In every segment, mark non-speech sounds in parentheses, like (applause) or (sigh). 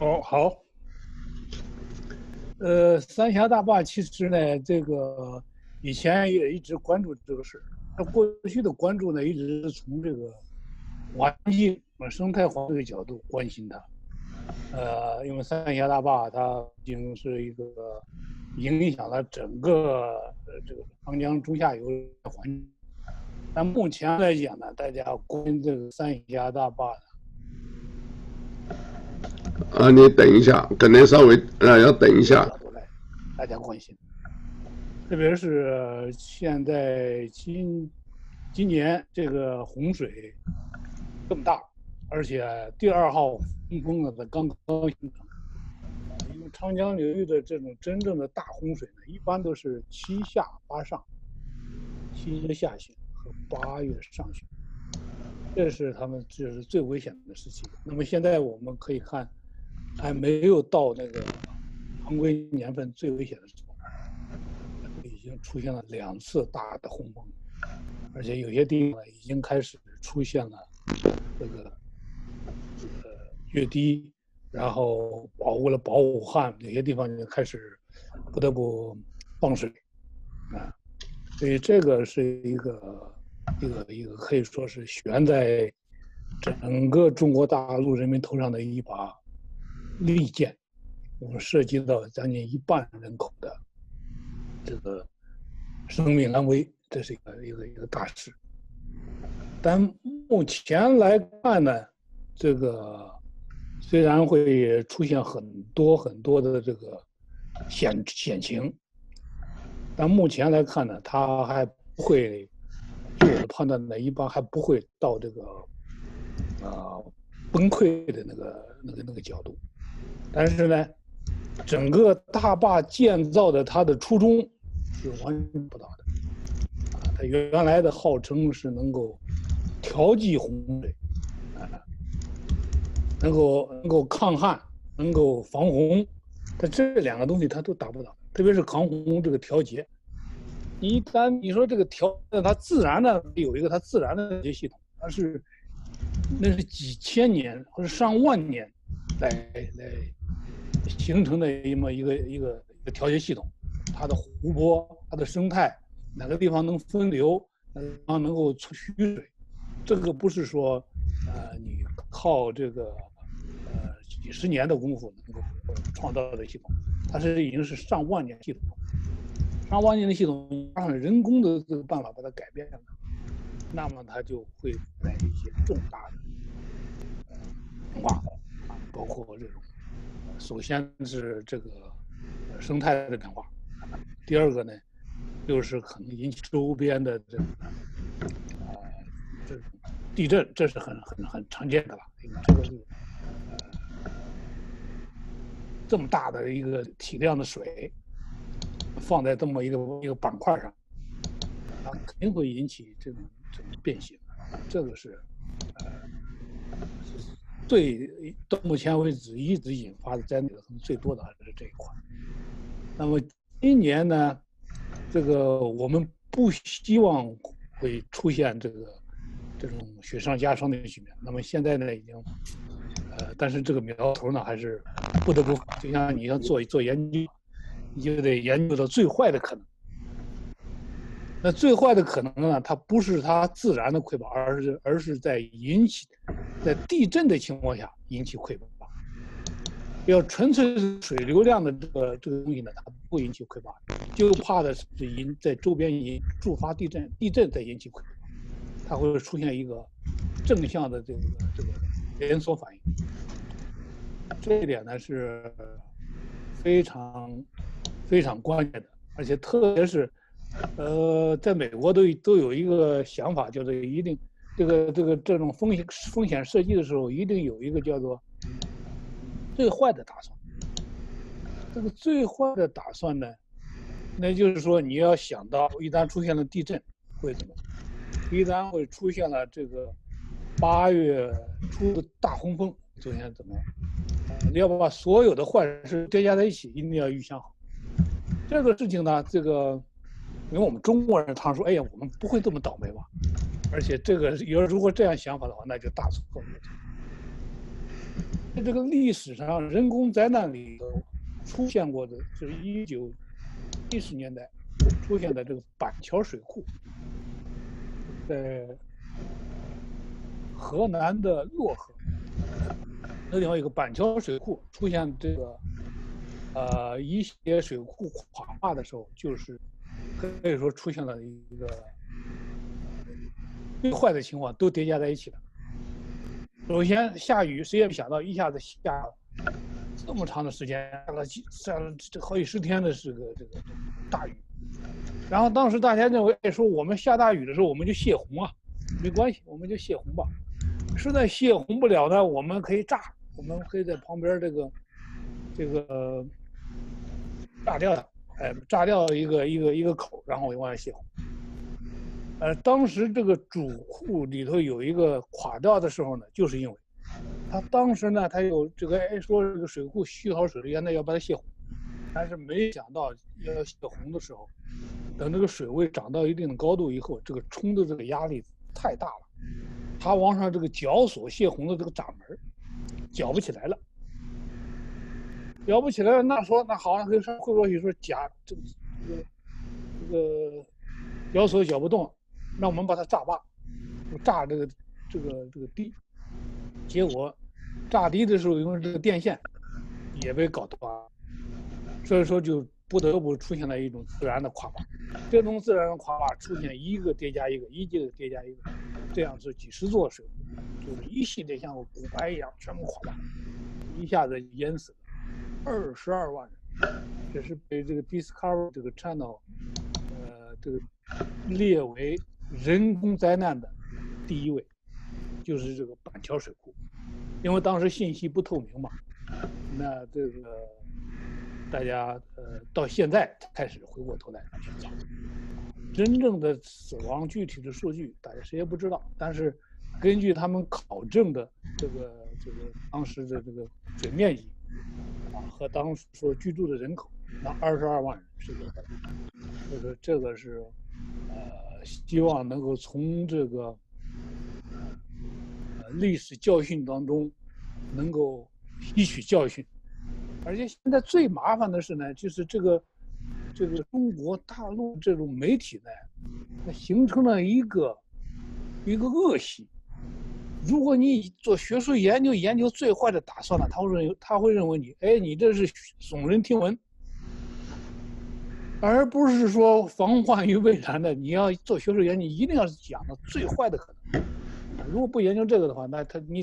哦，好。呃，三峡大坝其实呢，这个以前也一直关注这个事儿。他过去的关注呢，一直是从这个环境、生态环境的角度关心它。呃，因为三峡大坝它已经是一个影响了整个这个长江中下游的环境。但目前来讲呢，大家关心这个三峡大坝呢，啊，你等一下，可能稍微啊要等一下。大家关心，特别是现在今今年这个洪水这么大，而且第二号洪峰呢，它刚刚形成。因为长江流域的这种真正的大洪水呢，一般都是七下八上，七月下旬和。八月上旬，这是他们这是最危险的时期。那么现在我们可以看，还没有到那个常规年份最危险的时候，已经出现了两次大的洪峰，而且有些地方已经开始出现了这个呃越低，然后保为了保武汉，有些地方就开始不得不放水啊，所以这个是一个。一个一个可以说是悬在整个中国大陆人民头上的一把利剑，我们涉及到将近一半人口的这个生命安危，这是一个一个一个大事。但目前来看呢，这个虽然会出现很多很多的这个险险情，但目前来看呢，它还不会。我的判断呢，一般还不会到这个，啊、崩溃的那个、那个、那个角度。但是呢，整个大坝建造的它的初衷是完全不到的。啊，它原来的号称是能够调剂洪水，啊，能够能够抗旱，能够防洪，它这两个东西它都达不到，特别是抗洪这个调节。一旦你说这个调，它自然的有一个它自然的调节系统，它是那是几千年或者上万年来来形成的一么一个一个一个调节系统，它的湖泊、它的生态，哪个地方能分流，哪个地方能够出蓄水，这个不是说呃你靠这个呃几十年的功夫能够创造的系统，它是已经是上万年系统。上万年的系统加上人工的这个办法把它改变了，那么它就会带来一些重大的变化啊，包括这种，首先是这个生态的变化，第二个呢，就是可能引起周边的这个呃这种地震，这是很很很常见的了，这个是这么大的一个体量的水。放在这么一个一个板块上，它肯定会引起这种这种变形，这个是呃最到目前为止一直引发的灾难可能最多的还是这一块。那么今年呢，这个我们不希望会出现这个这种雪上加霜的局面。那么现在呢，已经呃，但是这个苗头呢，还是不得不就像你要做做研究。你就得研究到最坏的可能。那最坏的可能呢？它不是它自然的溃败，而是而是在引起，在地震的情况下引起溃坝。要纯粹是水流量的这个这个东西呢，它不引起溃坝，就怕的是引在周边引触发地震，地震再引起溃坝，它会出现一个正向的这个这个连锁反应。这一点呢是非常。非常关键的，而且特别是，呃，在美国都都有一个想法，就是一定这个这个这种风险风险设计的时候，一定有一个叫做最坏的打算。这个最坏的打算呢，那就是说你要想到一旦出现了地震会怎么，一旦会出现了这个八月初的大洪峰出现怎么样，你要把所有的坏事叠加在一起，一定要预想好。这个事情呢，这个，因为我们中国人常说，哎呀，我们不会这么倒霉吧？而且这个，要如果这样想法的话，那就大错特错。在这个历史上人工灾难里头出现过的，就是一九七十年代出现的这个板桥水库，在河南的漯河那地方有个板桥水库出现这个呃一些水库垮坝的时候，就是可以说出现了一个最坏的情况都叠加在一起了。首先下雨，谁也没想到一下子下这么长的时间，下了几下了这好几十天的这个这个大雨。然后当时大家认为，说我们下大雨的时候我们就泄洪啊，没关系，我们就泄洪吧。实在泄洪不了呢，我们可以炸，我们可以在旁边这个这个炸掉它，哎，炸掉一个一个一个口，然后往外泄洪。呃，当时这个主库里头有一个垮掉的时候呢，就是因为，他当时呢，他有这个哎说这个水库蓄好水源呢，要把它泄洪，但是没想到要泄洪的时候，等这个水位涨到一定的高度以后，这个冲的这个压力太大了，他往上这个绞锁泄洪的这个闸门，绞不起来了，绞不起来了，那说那好，那会会过去说夹这个这个这个绞锁绞不动。那我们把它炸坝，炸这个这个这个堤，结果炸堤的时候，因为这个电线也被搞断，所以说就不得不出现了一种自然的垮坝。这种自然的垮坝出现一个叠加一个，一个叠加一个，这样是几十座水库，就是一系列像骨牌一样全部垮坝，一下子淹死了二十二万人，这是被这个 Discover 这个 channel，呃，这个列为。人工灾难的第一位，就是这个板桥水库，因为当时信息不透明嘛，那这个大家呃到现在开始回过头来去找，真正的死亡具体的数据大家谁也不知道，但是根据他们考证的这个这个当时的这个水面积啊和当时所居住的人口，那二十二万人是有的，所以说这个是呃。希望能够从这个历史教训当中能够吸取教训，而且现在最麻烦的是呢，就是这个这个中国大陆这种媒体呢，它形成了一个一个恶习。如果你做学术研究，研究最坏的打算了，他会认为他会认为你，哎，你这是耸人听闻。而不是说防患于未然的，你要做学术研究，一定要讲的最坏的可能。如果不研究这个的话，那他你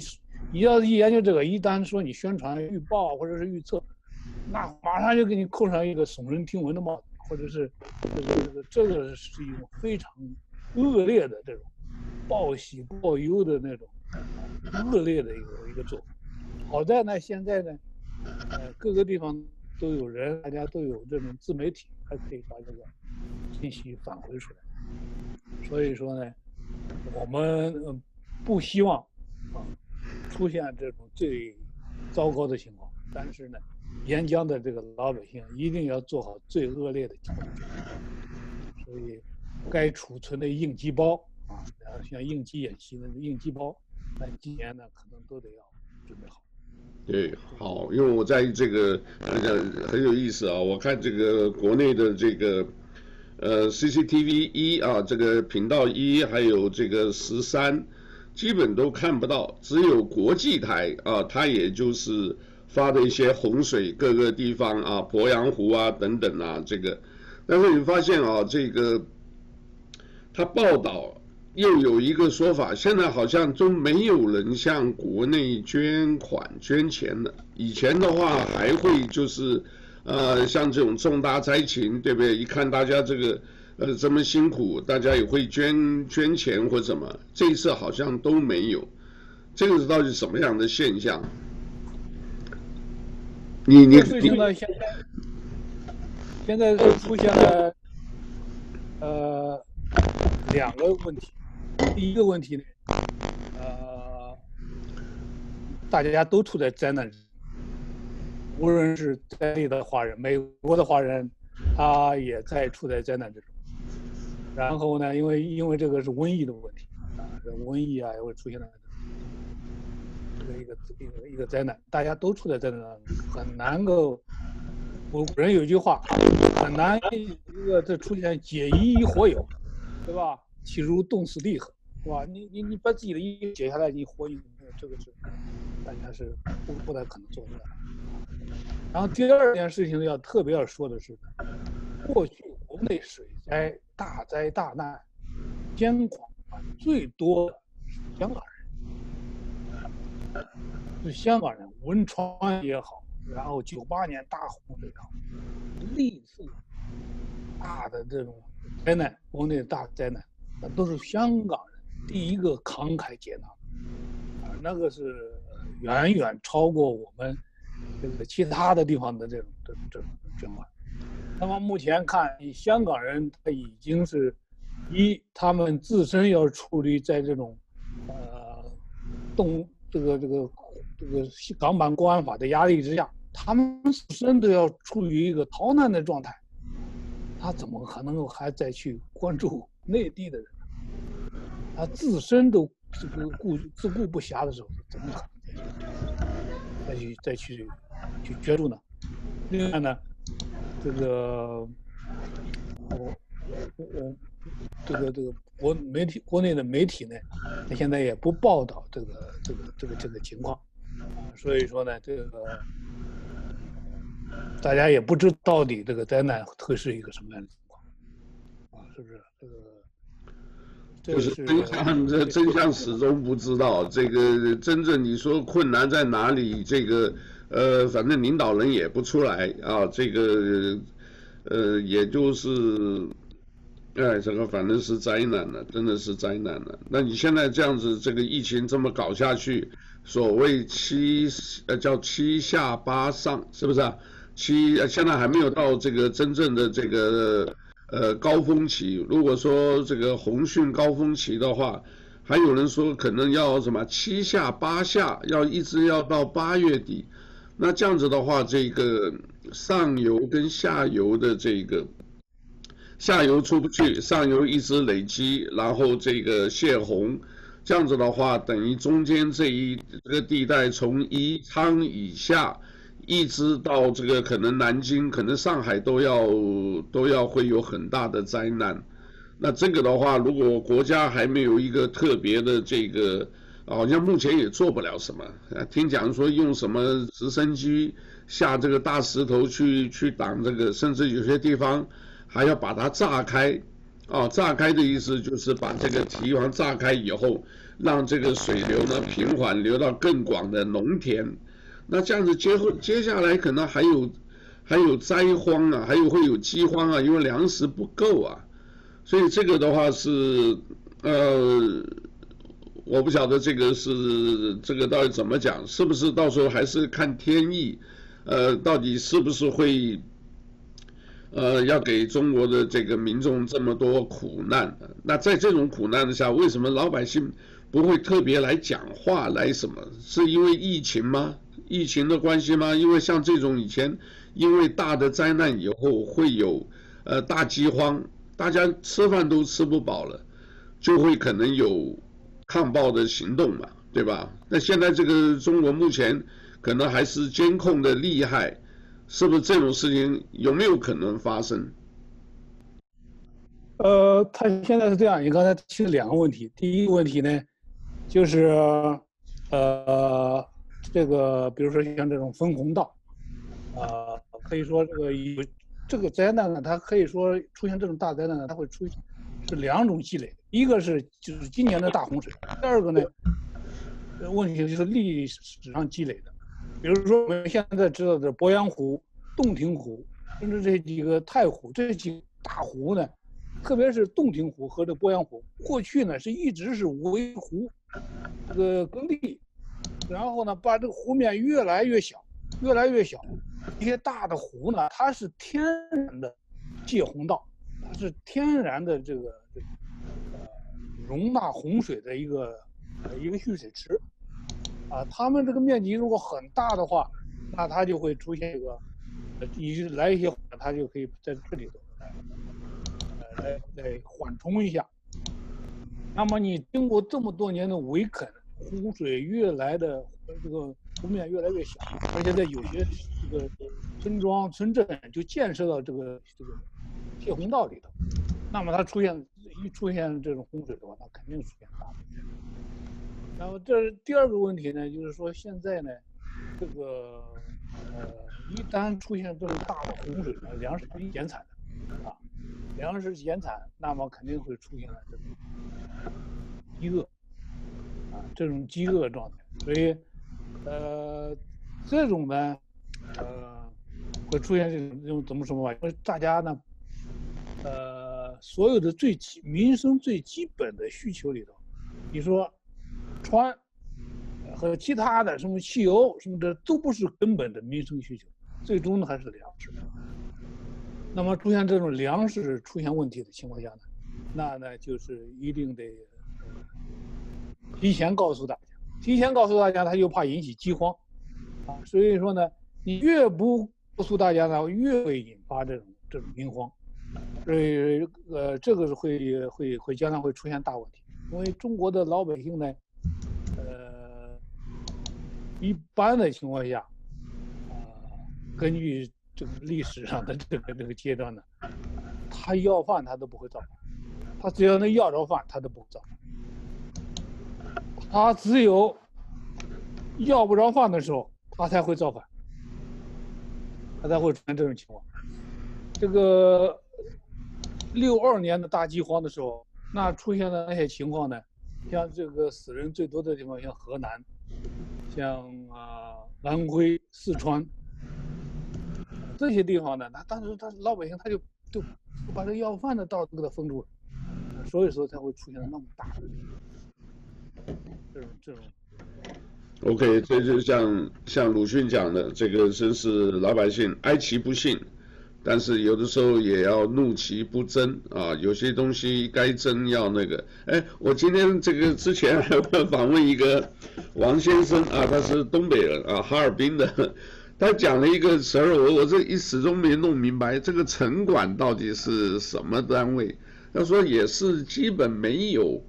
你要一研究这个，一旦说你宣传预报或者是预测，那马上就给你扣上一个耸人听闻的帽子，或者是这个这个是一种非常恶劣的这种报喜报忧的那种恶劣的一个一个做法。好在呢，现在呢，呃，各个地方都有人，大家都有这种自媒体。还可以把这个信息返回出来，所以说呢，我们不希望啊出现这种最糟糕的情况，但是呢，沿江的这个老百姓一定要做好最恶劣的情况，所以该储存的应急包啊，像应急演习那个应急包，那今年呢可能都得要准备好。对，好，因为我在这个很很有意思啊，我看这个国内的这个呃 CCTV 一啊，这个频道一还有这个十三，基本都看不到，只有国际台啊，它也就是发的一些洪水各个地方啊，鄱阳湖啊等等啊，这个，但是你发现啊，这个它报道。又有一个说法，现在好像都没有人向国内捐款捐钱了。以前的话还会就是，呃，像这种重大灾情，对不对？一看大家这个呃这么辛苦，大家也会捐捐钱或什么。这一次好像都没有，这个是到底什么样的现象？你你你现在现在是出现了呃两个问题。第一个问题呢，呃，大家都处在灾难，无论是在地的华人、美国的华人，他也在处在灾难之中。然后呢，因为因为这个是瘟疫的问题啊，这瘟疫啊也会出现了，所一个一个一个灾难，大家都处在灾难当中，很难够。我古人有一句话，很难一个这出现解衣衣火有，对吧？岂如冻死地河，是吧？你你你把自己的衣服解下来，你火有这个是，大家是不不太可能做的。然后第二件事情要特别要说的是，过去国内水灾大灾大难，捐款最多的是香港人，是香港人，汶川也好。然后九八年大洪水啊，历次大的这种灾难，国内大灾难，那都是香港人第一个慷慨解囊，啊，那个是远远超过我们这个其他的地方的这种这种这种捐款。那么目前看，香港人他已经是一，他们自身要处理在这种呃动这个这个这个港版国安法的压力之下。他们自身都要处于一个逃难的状态，他怎么可能还再去关注内地的人？他自身都这个顾自顾不暇的时候，怎么可能再去再去去捐助呢？另外呢，这个我我这个这个国媒体国内的媒体呢，他现在也不报道这个这个这个这个情况，所以说呢，这个。大家也不知到底这个灾难会是一个什么样的情况，啊，是不是？这个，就是真相，这真相始终不知道。这个真正你说困难在哪里？这个呃，反正领导人也不出来啊。这个呃，也就是，哎，这个反正是灾难了，真的是灾难了。那你现在这样子，这个疫情这么搞下去，所谓七呃叫七下八上，是不是啊？七，现在还没有到这个真正的这个呃高峰期。如果说这个洪汛高峰期的话，还有人说可能要什么七下八下，要一直要到八月底。那这样子的话，这个上游跟下游的这个下游出不去，上游一直累积，然后这个泄洪，这样子的话，等于中间这一这个地带从宜昌以下。一直到这个可能南京、可能上海都要都要会有很大的灾难，那这个的话，如果国家还没有一个特别的这个，好像目前也做不了什么。听讲说用什么直升机下这个大石头去去挡这个，甚至有些地方还要把它炸开。啊，炸开的意思就是把这个堤防炸开以后，让这个水流呢平缓流到更广的农田。那这样子，接后接下来可能还有还有灾荒啊，还有会有饥荒啊，因为粮食不够啊，所以这个的话是呃，我不晓得这个是这个到底怎么讲，是不是到时候还是看天意，呃，到底是不是会呃要给中国的这个民众这么多苦难？那在这种苦难的下，为什么老百姓不会特别来讲话来什么？是因为疫情吗？疫情的关系吗？因为像这种以前，因为大的灾难以后会有呃大饥荒，大家吃饭都吃不饱了，就会可能有抗暴的行动嘛，对吧？那现在这个中国目前可能还是监控的厉害，是不是这种事情有没有可能发生？呃，他现在是这样，你刚才提了两个问题，第一个问题呢，就是呃。这个比如说像这种分洪道，啊、呃，可以说这个有这个灾难呢，它可以说出现这种大灾难呢，它会出现是两种积累，一个是就是今年的大洪水，第二个呢，问题就是历史上积累的，比如说我们现在知道的鄱阳湖、洞庭湖，甚至这几个太湖这几个大湖呢，特别是洞庭湖和这鄱阳湖，过去呢是一直是围湖这个耕地。然后呢，把这个湖面越来越小，越来越小。一些大的湖呢，它是天然的泄洪道，它是天然的这个这个呃容纳洪水的一个一个蓄水池。啊，它们这个面积如果很大的话，那它就会出现一个，你来一些，它就可以在这里头来来来缓冲一下。那么你经过这么多年的围垦。洪水越来的这个湖面越来越小，而且在有些这个村庄村镇就建设到这个这个泄洪道里头，那么它出现一出现这种洪水的话，它肯定出现大的。然后这第二个问题呢，就是说现在呢，这个呃，一旦出现这种大的洪水呢，粮食是减产的啊，粮食减产，那么肯定会出现了这种饥饿，这种饥饿状态。所以呃，这种呢，呃，会出现这种这种怎么说嘛？因为大家呢，呃，所有的最基民生最基本的需求里头，你说。穿和其他的什么汽油什么的都不是根本的民生需求，最终呢还是粮食。那么出现这种粮食出现问题的情况下呢，那呢就是一定得提前告诉大家，提前告诉大家，他又怕引起饥荒啊。所以说呢，你越不告诉大家呢，越会引发这种这种兵荒。所以呃，这个是会会会将来会出现大问题，因为中国的老百姓呢。呃一般的情况下，啊，根据这个历史上的这个这个阶段呢，他要饭他都不会造反，他只要能要着饭他都不会造反，他只有要不着饭的时候他才会造反，他才会出现这种情况。这个六二年的大饥荒的时候，那出现的那些情况呢，像这个死人最多的地方，像河南。像啊，安徽、四川这些地方呢，那当时他老百姓他就就把这要饭的道都给他封住了，所以说才会出现那么大的这种这。OK，这就像像鲁迅讲的，这个真是老百姓哀其不幸。但是有的时候也要怒其不争啊，有些东西该争要那个。哎，我今天这个之前还访问一个王先生啊，他是东北人啊，哈尔滨的，他讲了一个词儿，我我这一始终没弄明白，这个城管到底是什么单位？他说也是基本没有，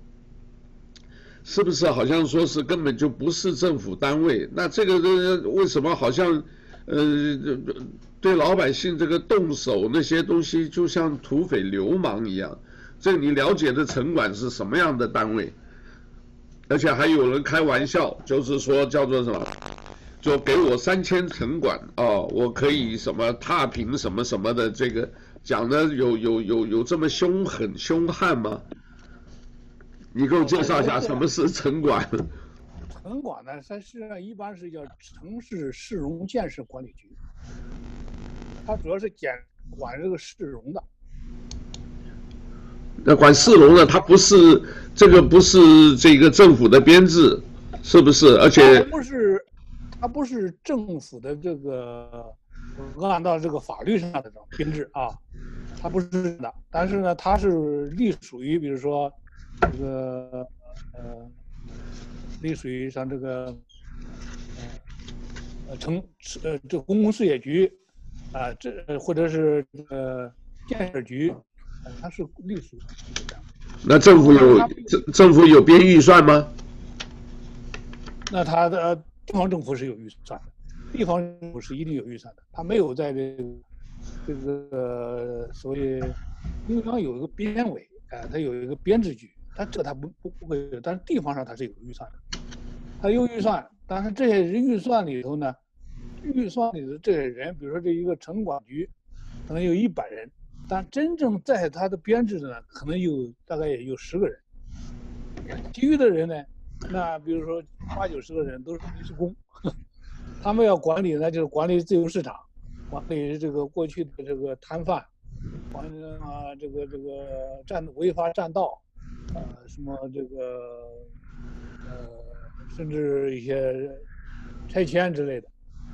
是不是？好像说是根本就不是政府单位。那这个这为什么好像呃？对老百姓这个动手那些东西，就像土匪流氓一样。这你了解的城管是什么样的单位？而且还有人开玩笑，就是说叫做什么，就给我三千城管哦，我可以什么踏平什么什么的。这个讲的有有有有这么凶狠凶悍吗？你给我介绍一下什么是城管？城管呢，它实际上一般是叫城市市容建设管理局。它主要是管管这个市容的，那管市容的，它不是这个不是这个政府的编制，是不是？而且不是，它不是政府的这个按照这个法律上的这种编制啊，它不是的。但是呢，它是隶属于，比如说这个呃，隶属于像这个呃城呃这公共事业局。啊，这或者是呃建设局，它是隶属。那政府有政政府有编预算吗？那他的地方政府是有预算的，地方政府是一定有预算的。他没有在这个这个所谓中央有一个编委，啊，他有一个编制局，他这他不不不会，但是地方上他是有预算的，他有预算，但是这些人预算里头呢。预算里的这些人，比如说这一个城管局，可能有一百人，但真正在他的编制的呢，可能有大概也有十个人。其余的人呢，那比如说八九十个人都是临时工，他们要管理呢，就是管理自由市场，管理这个过去的这个摊贩，管理啊这个这个占违法占道，啊什么这个呃甚至一些拆迁之类的。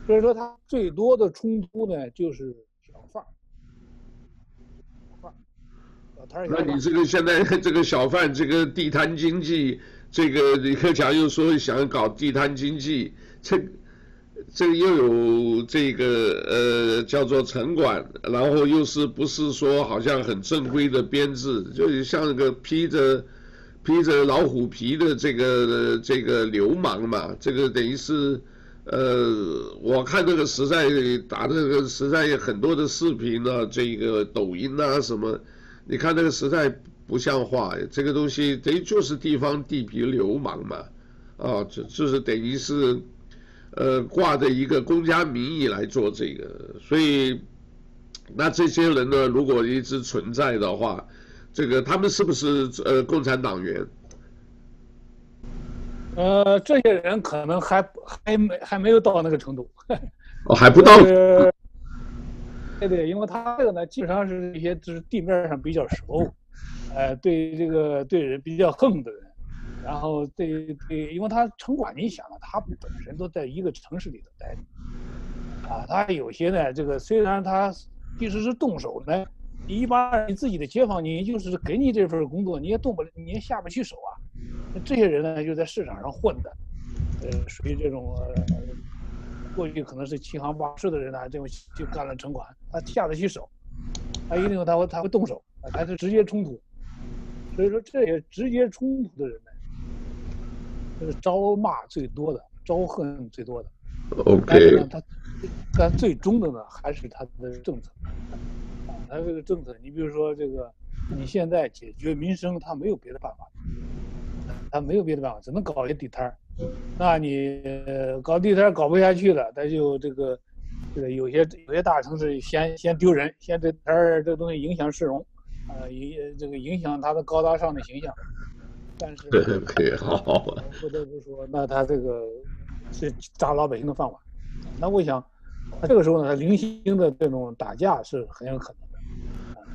所以说，他最多的冲突呢，就是小贩。小贩，小摊儿。那你这个现在 (laughs) 这个小贩，这个地摊经济，这个李克强又说想搞地摊经济，这这又有这个呃叫做城管，然后又是不是说好像很正规的编制，就像个披着披着老虎皮的这个这个流氓嘛，这个等于是，呃，我看这个实在打这个实在有很多的视频啊，这个抖音啊什么，你看那个实在不像话，这个东西等于就是地方地痞流氓嘛，啊，这就是等于是，呃，挂着一个公家名义来做这个，所以，那这些人呢，如果一直存在的话。这个他们是不是呃共产党员？呃，这些人可能还还没还没有到那个程度。哦，还不到。对对，因为他这个呢，基本上是一些就是地面上比较熟，呃，对这个对人比较横的人，然后对对，因为他城管，你想啊，他本身都在一个城市里头待着，啊，他有些呢，这个虽然他即使是动手呢。你一般你自己的街坊，你就是给你这份工作，你也动不了，你也下不去手啊。这些人呢，就在市场上混的，呃，属于这种，呃，过去可能是七行八市的人呢，这种就干了城管，他下得去手，他一定他会他会动手，他是直接冲突。所以说，这些直接冲突的人呢，就是招骂最多的，招恨最多的。OK。但是呢，他，但最终的呢，还是他的政策。他这个政策，你比如说这个，你现在解决民生，他没有别的办法，他没有别的办法，只能搞一些地摊儿。那你搞地摊儿搞不下去了，他就这个，这个有些有些大城市嫌嫌丢人，嫌这摊儿这东西影响市容，呃，影这个影响他的高大上的形象。但是，可以好好不得不说，那他这个是砸老百姓的饭碗。那我想，那这个时候呢，他零星的这种打架是很有可能。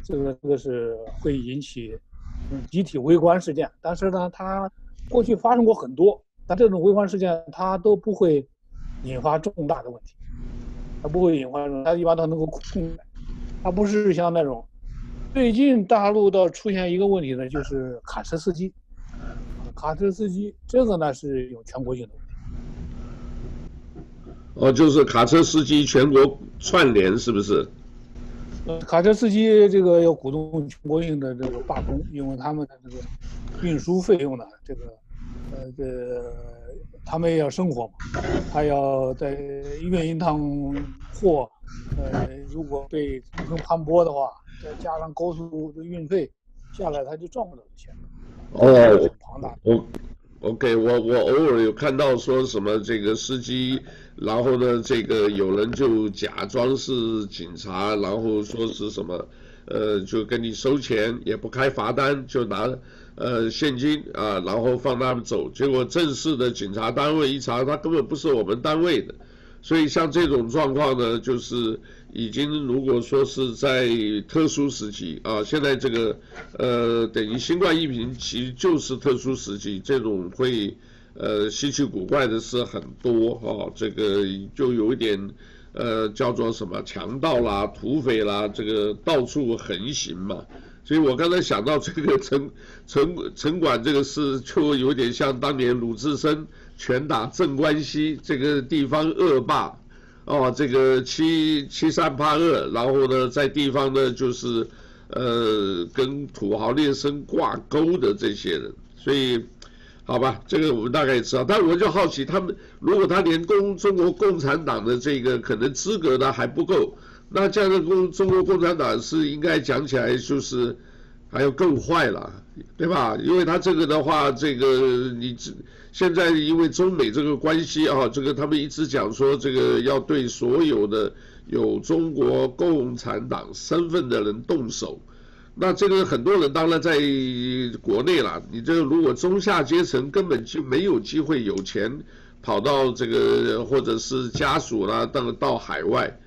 这个这个是会引起集体围观事件，但是呢，它过去发生过很多，但这种围观事件它都不会引发重大的问题，它不会引发这种，它一般都能够控制，它不是像那种最近大陆倒出现一个问题呢，就是卡车司机，卡车司机这个呢是有全国性的问题。哦，就是卡车司机全国串联是不是？卡车司机这个要鼓动全国性的这个罢工，因为他们的这个运输费用呢，这个呃这他们也要生活嘛，他要在运一趟货，呃如果被层层盘剥的话，再加上高速的运费下来，他就赚不到钱。哦，很庞大。我 OK，我我偶尔有看到说什么这个司机。然后呢，这个有人就假装是警察，然后说是什么，呃，就跟你收钱，也不开罚单，就拿呃现金啊，然后放他们走。结果正式的警察单位一查，他根本不是我们单位的。所以像这种状况呢，就是已经如果说是在特殊时期啊，现在这个呃等于新冠疫情其实就是特殊时期，这种会。呃，稀奇古怪的事很多哦，这个就有一点，呃，叫做什么强盗啦、土匪啦，这个到处横行嘛。所以我刚才想到这个 (laughs) 城城城管这个事，就有点像当年鲁智深拳打镇关西这个地方恶霸，哦，这个七七三八二，然后呢，在地方呢就是，呃，跟土豪劣绅挂钩的这些人，所以。好吧，这个我们大概也知道，但我就好奇，他们如果他连共中国共产党的这个可能资格呢还不够，那这样的共中国共产党是应该讲起来就是还要更坏了，对吧？因为他这个的话，这个你现在因为中美这个关系啊，这个他们一直讲说这个要对所有的有中国共产党身份的人动手。那这个很多人当然在国内了，你这如果中下阶层根本就没有机会有钱跑到这个，或者是家属啦到到海外，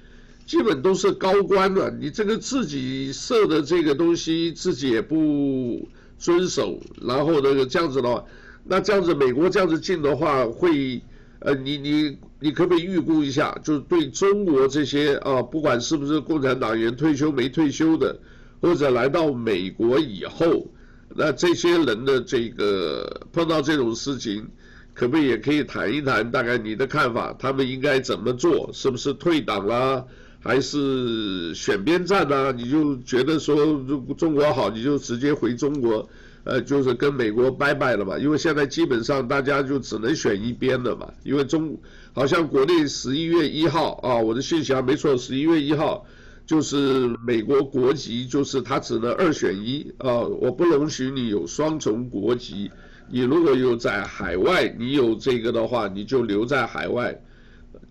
基本都是高官了。你这个自己设的这个东西自己也不遵守，然后那个这样子的话，那这样子美国这样子进的话会，呃你你你可不可以预估一下，就是对中国这些啊，不管是不是共产党员退休没退休的。或者来到美国以后，那这些人的这个碰到这种事情，可不可以也可以谈一谈？大概你的看法，他们应该怎么做？是不是退党啦，还是选边站啊？你就觉得说中国好，你就直接回中国，呃，就是跟美国拜拜了嘛，因为现在基本上大家就只能选一边了嘛，因为中好像国内十一月一号啊，我的信息还没错，十一月一号就是美国国籍，就是他只能二选一啊，我不容许你有双重国籍，你如果有在海外，你有这个的话，你就留在海外，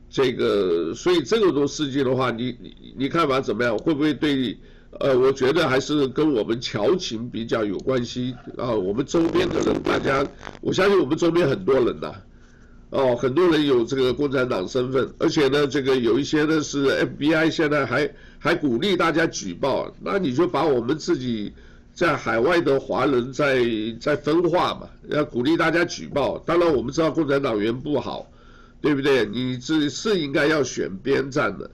这个所以这个种事情的话，你你你看法怎么样？会不会对？呃，我觉得还是跟我们侨情比较有关系啊。我们周边的人，大家，我相信我们周边很多人呐，哦，很多人有这个共产党身份，而且呢，这个有一些呢是 FBI 现在还还鼓励大家举报，那你就把我们自己在海外的华人在在分化嘛，要鼓励大家举报。当然我们知道共产党员不好，对不对？你这是应该要选边站的。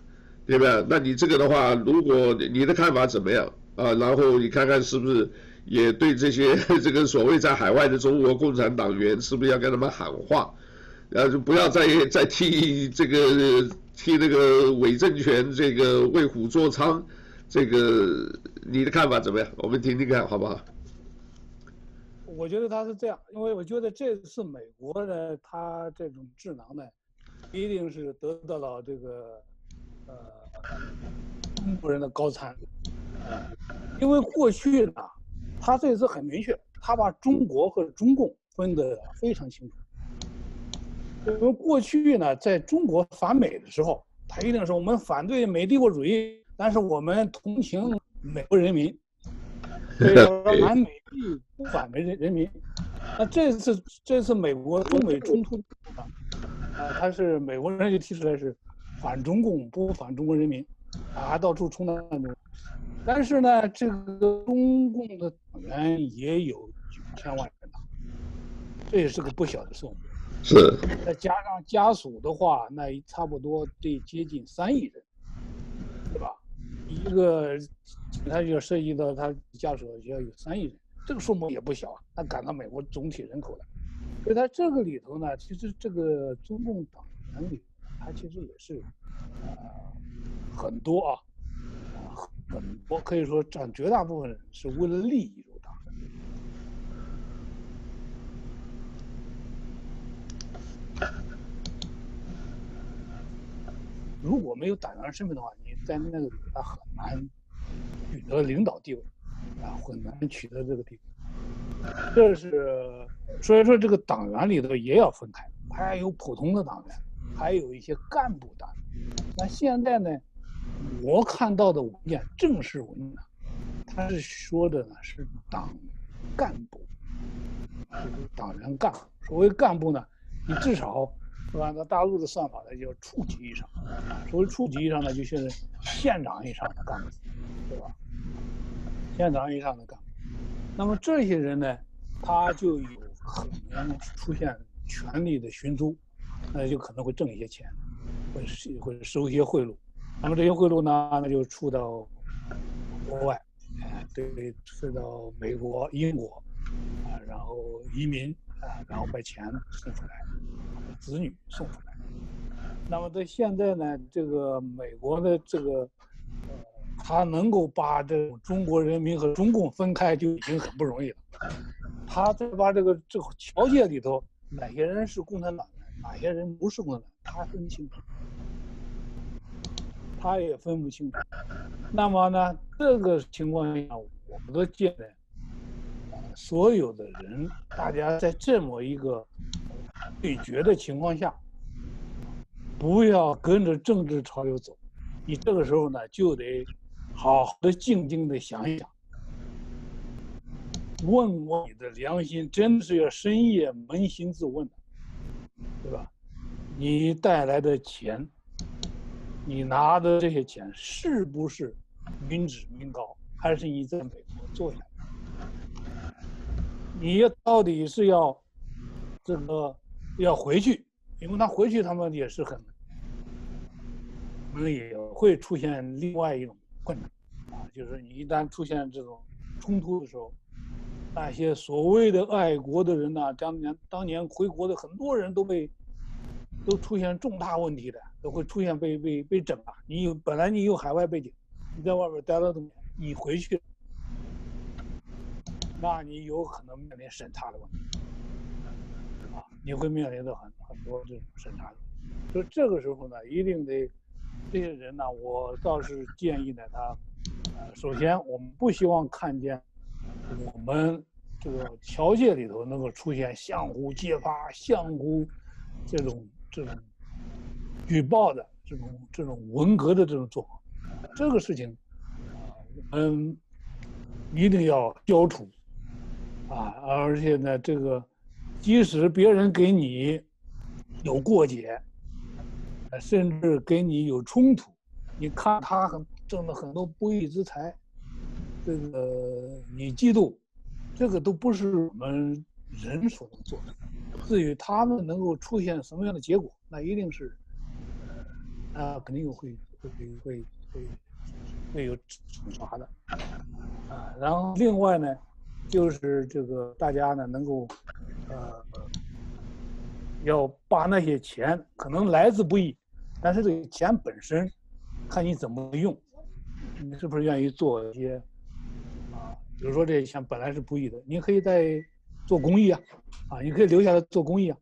对吧？那你这个的话，如果你的看法怎么样啊？然后你看看是不是也对这些 (laughs) 这个所谓在海外的中国共产党员，是不是要跟他们喊话，然后就不要再再替这个替那个伪政权这个为虎作伥？这个你的看法怎么样？我们听听看好不好？我觉得他是这样，因为我觉得这次美国的他这种智囊呢，一定是得到了这个。国人的高参，因为过去呢，他这次很明确，他把中国和中共分得非常清楚。因为过去呢，在中国反美的时候，他一定说我们反对美帝国主义，但是我们同情美国人民，所以说反美帝不反美人人民。那这次这次美国中美冲突啊，他是美国人就提出来是。反中共不反中国人民，啊，到处冲那种。但是呢，这个中共的党员也有九千万人呐，这也是个不小的数目。是。再加上家属的话，那差不多得接近三亿人，对吧？一个，他就涉及到他家属就要有三亿人，这个数目也不小啊，他赶到美国总体人口了。所以他这个里头呢，其实这个中共党员里。他其实也是，呃，很多啊，很多可以说占绝大部分人是为了利益入党。如果没有党员身份的话，你在那个里边很难取得领导地位，啊，很难取得这个地位。这是所以说，这个党员里头也要分开，还有普通的党员。还有一些干部党员，那现在呢，我看到的文件正式文件，他是说的呢是党干部，就是党员干部。所谓干部呢，你至少是按照大陆的算法呢，叫处级以上。所谓处级以上呢，就是县长以上的干部，对吧？县长以上的干部。那么这些人呢，他就有可能出现权力的寻租。那就可能会挣一些钱，会会收一些贿赂，那么这些贿赂呢，那就出到国外，啊，对，出到美国、英国，啊，然后移民，啊，然后把钱送出来，子女送出来。那么在现在呢，这个美国的这个，呃，他能够把这中国人民和中共分开就已经很不容易了。他再把这个这个侨界里头哪些人是共产党？哪些人不是共产党，他分清楚，他也分不清楚。那么呢，这个情况下，我们都建议，所有的人，大家在这么一个对决的情况下，不要跟着政治潮流走。你这个时候呢，就得好好的、静静的想一想，问问你的良心，真的是要深夜扪心自问。对吧？你带来的钱，你拿的这些钱是不是民脂民膏，还是你在美国做下来？你到底是要这个要回去？因为他回去，他们也是很，可能也会出现另外一种困难啊，就是你一旦出现这种冲突的时候。那些所谓的爱国的人呢，当年当年回国的很多人都被，都出现重大问题的，都会出现被被被整啊。你有本来你有海外背景，你在外边待了多年，你回去，那你有可能面临审查的问题，啊，你会面临的很很多这种审查的。所以这个时候呢，一定得这些人呢，我倒是建议呢，他，呃，首先我们不希望看见我们这个侨界里头能够出现相互揭发、相互这种这种举报的这种这种文革的这种做法，这个事情啊，我们一定要消除。啊，而且呢，这个即使别人给你有过节，甚至给你有冲突，你看他很挣了很多不义之财，这个你嫉妒，这个都不是我们人所能做的。至于他们能够出现什么样的结果，那一定是，啊，肯定会会会会会有惩罚的，啊，然后另外呢。就是这个，大家呢能够，呃，要把那些钱可能来之不易，但是这个钱本身，看你怎么用，你是不是愿意做一些，啊，比如说这些钱本来是不易的，你可以在做公益啊，啊，你可以留下来做公益啊，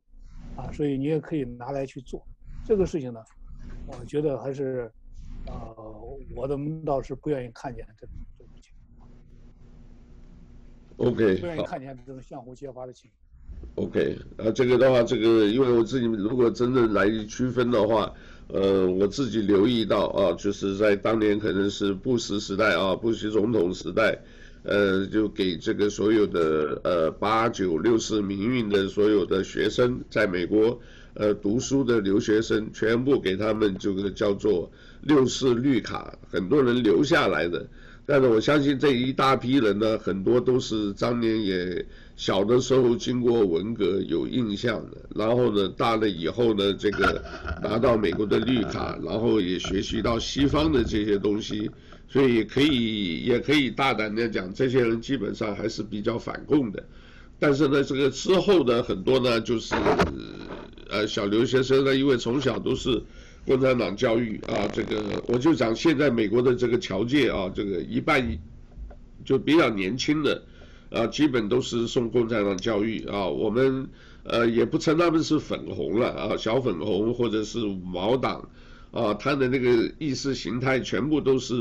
啊，所以你也可以拿来去做这个事情呢，我觉得还是，呃，我的门道是不愿意看见这种情况。OK，不愿意看见这种相互揭发的情况。OK，啊，这个的话，这个因为我自己如果真正来区分的话，呃，我自己留意到啊，就是在当年可能是布什时代啊，布什总统时代，呃，就给这个所有的呃八九六四民运的所有的学生，在美国呃读书的留学生，全部给他们这个叫做六四绿卡，很多人留下来的。但是我相信这一大批人呢，很多都是当年也小的时候经过文革有印象的，然后呢，大了以后呢，这个拿到美国的绿卡，然后也学习到西方的这些东西，所以可以也可以大胆的讲，这些人基本上还是比较反共的。但是呢，这个之后的很多呢，就是呃小留学生呢，因为从小都是。共产党教育啊，这个我就讲现在美国的这个侨界啊，这个一半就比较年轻的啊，基本都是受共产党教育啊。我们呃也不称他们是粉红了啊，小粉红或者是五毛党啊，他的那个意识形态全部都是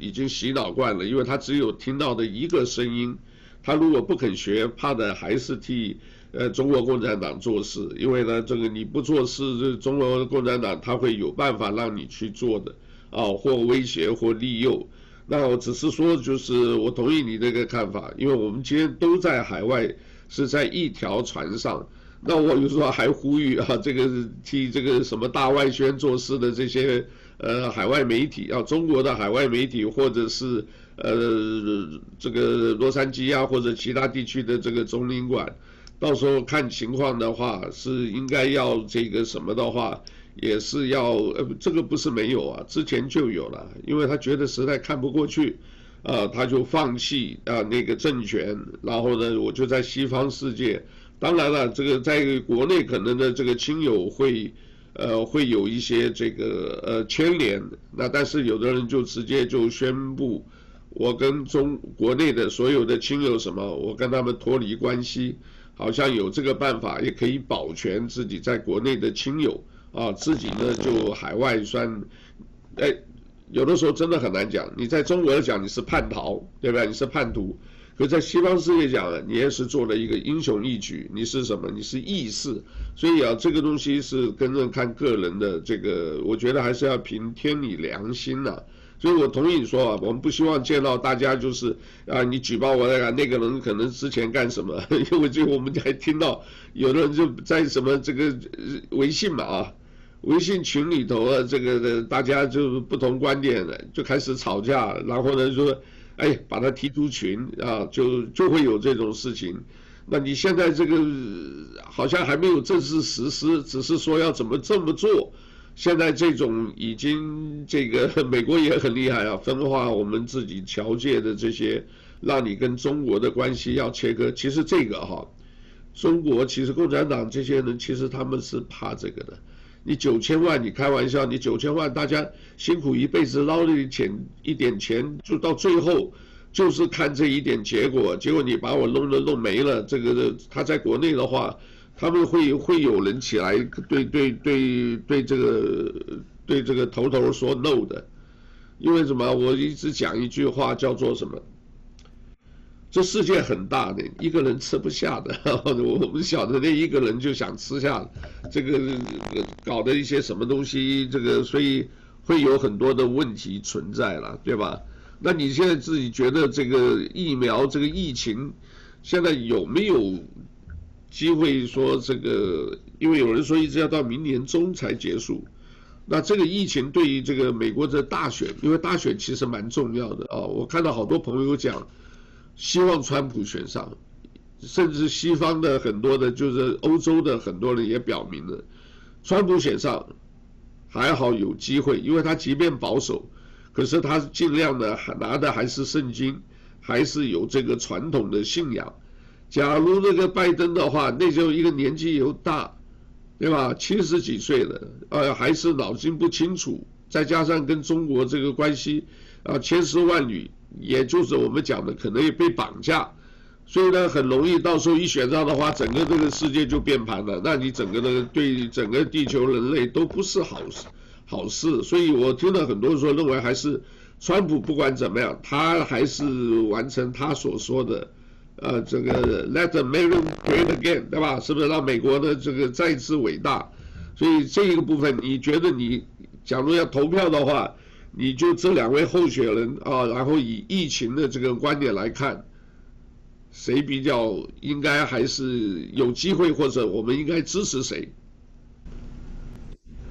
已经洗脑惯了，因为他只有听到的一个声音，他如果不肯学，怕的还是替。呃，中国共产党做事，因为呢，这个你不做事，这中国共产党他会有办法让你去做的，啊，或威胁或利诱。那我只是说，就是我同意你这个看法，因为我们今天都在海外，是在一条船上。那我有时候还呼吁啊，这个替这个什么大外宣做事的这些呃海外媒体啊，中国的海外媒体，或者是呃这个洛杉矶啊，或者其他地区的这个中领馆。到时候看情况的话，是应该要这个什么的话，也是要呃，这个不是没有啊，之前就有了，因为他觉得实在看不过去，啊，他就放弃啊那个政权，然后呢，我就在西方世界，当然了，这个在国内可能的这个亲友会，呃，会有一些这个呃牵连，那但是有的人就直接就宣布，我跟中国内的所有的亲友什么，我跟他们脱离关系。好像有这个办法，也可以保全自己在国内的亲友啊，自己呢就海外算，哎，有的时候真的很难讲。你在中国讲你是叛逃，对吧？你是叛徒，可在西方世界讲，你也是做了一个英雄义举。你是什么？你是义士。所以啊，这个东西是跟着看个人的这个，我觉得还是要凭天理良心呐、啊。所以我同意你说啊，我们不希望见到大家就是啊，你举报我那个那个人可能之前干什么？(laughs) 因为就我们还听到有的人就在什么这个微信嘛啊，微信群里头啊，这个大家就不同观点的就开始吵架，然后呢说哎把他踢出群啊，就就会有这种事情。那你现在这个好像还没有正式实施，只是说要怎么这么做。现在这种已经这个 (laughs) 美国也很厉害啊，分化我们自己侨界的这些，让你跟中国的关系要切割。其实这个哈，中国其实共产党这些人其实他们是怕这个的。你九千万，你开玩笑，你九千万大家辛苦一辈子捞了一钱一点钱，就到最后就是看这一点结果，结果你把我弄的弄没了。这个他在国内的话，他们会会有人起来对对对对这个对这个头头说 no 的，因为什么？我一直讲一句话叫做什么？这世界很大的，一个人吃不下的。(laughs) 我们晓得那一个人就想吃下这个搞的一些什么东西，这个所以会有很多的问题存在了，对吧？那你现在自己觉得这个疫苗这个疫情现在有没有机会说这个？因为有人说一直要到明年中才结束。那这个疫情对于这个美国的大选，因为大选其实蛮重要的啊。我看到好多朋友讲，希望川普选上，甚至西方的很多的，就是欧洲的很多人也表明了，川普选上还好有机会，因为他即便保守。可是他尽量的拿的还是圣经，还是有这个传统的信仰。假如那个拜登的话，那就一个年纪又大，对吧？七十几岁了，呃，还是脑筋不清楚，再加上跟中国这个关系啊，千丝万缕，也就是我们讲的可能也被绑架，所以呢，很容易到时候一选上的话，整个这个世界就变盘了，那你整个的对整个地球人类都不是好事。好事，所以我听了很多人说，认为还是川普不管怎么样，他还是完成他所说的，呃，这个 Let America Great Again，对吧？是不是让美国的这个再次伟大？所以这一个部分，你觉得你假如要投票的话，你就这两位候选人啊，然后以疫情的这个观点来看，谁比较应该还是有机会，或者我们应该支持谁？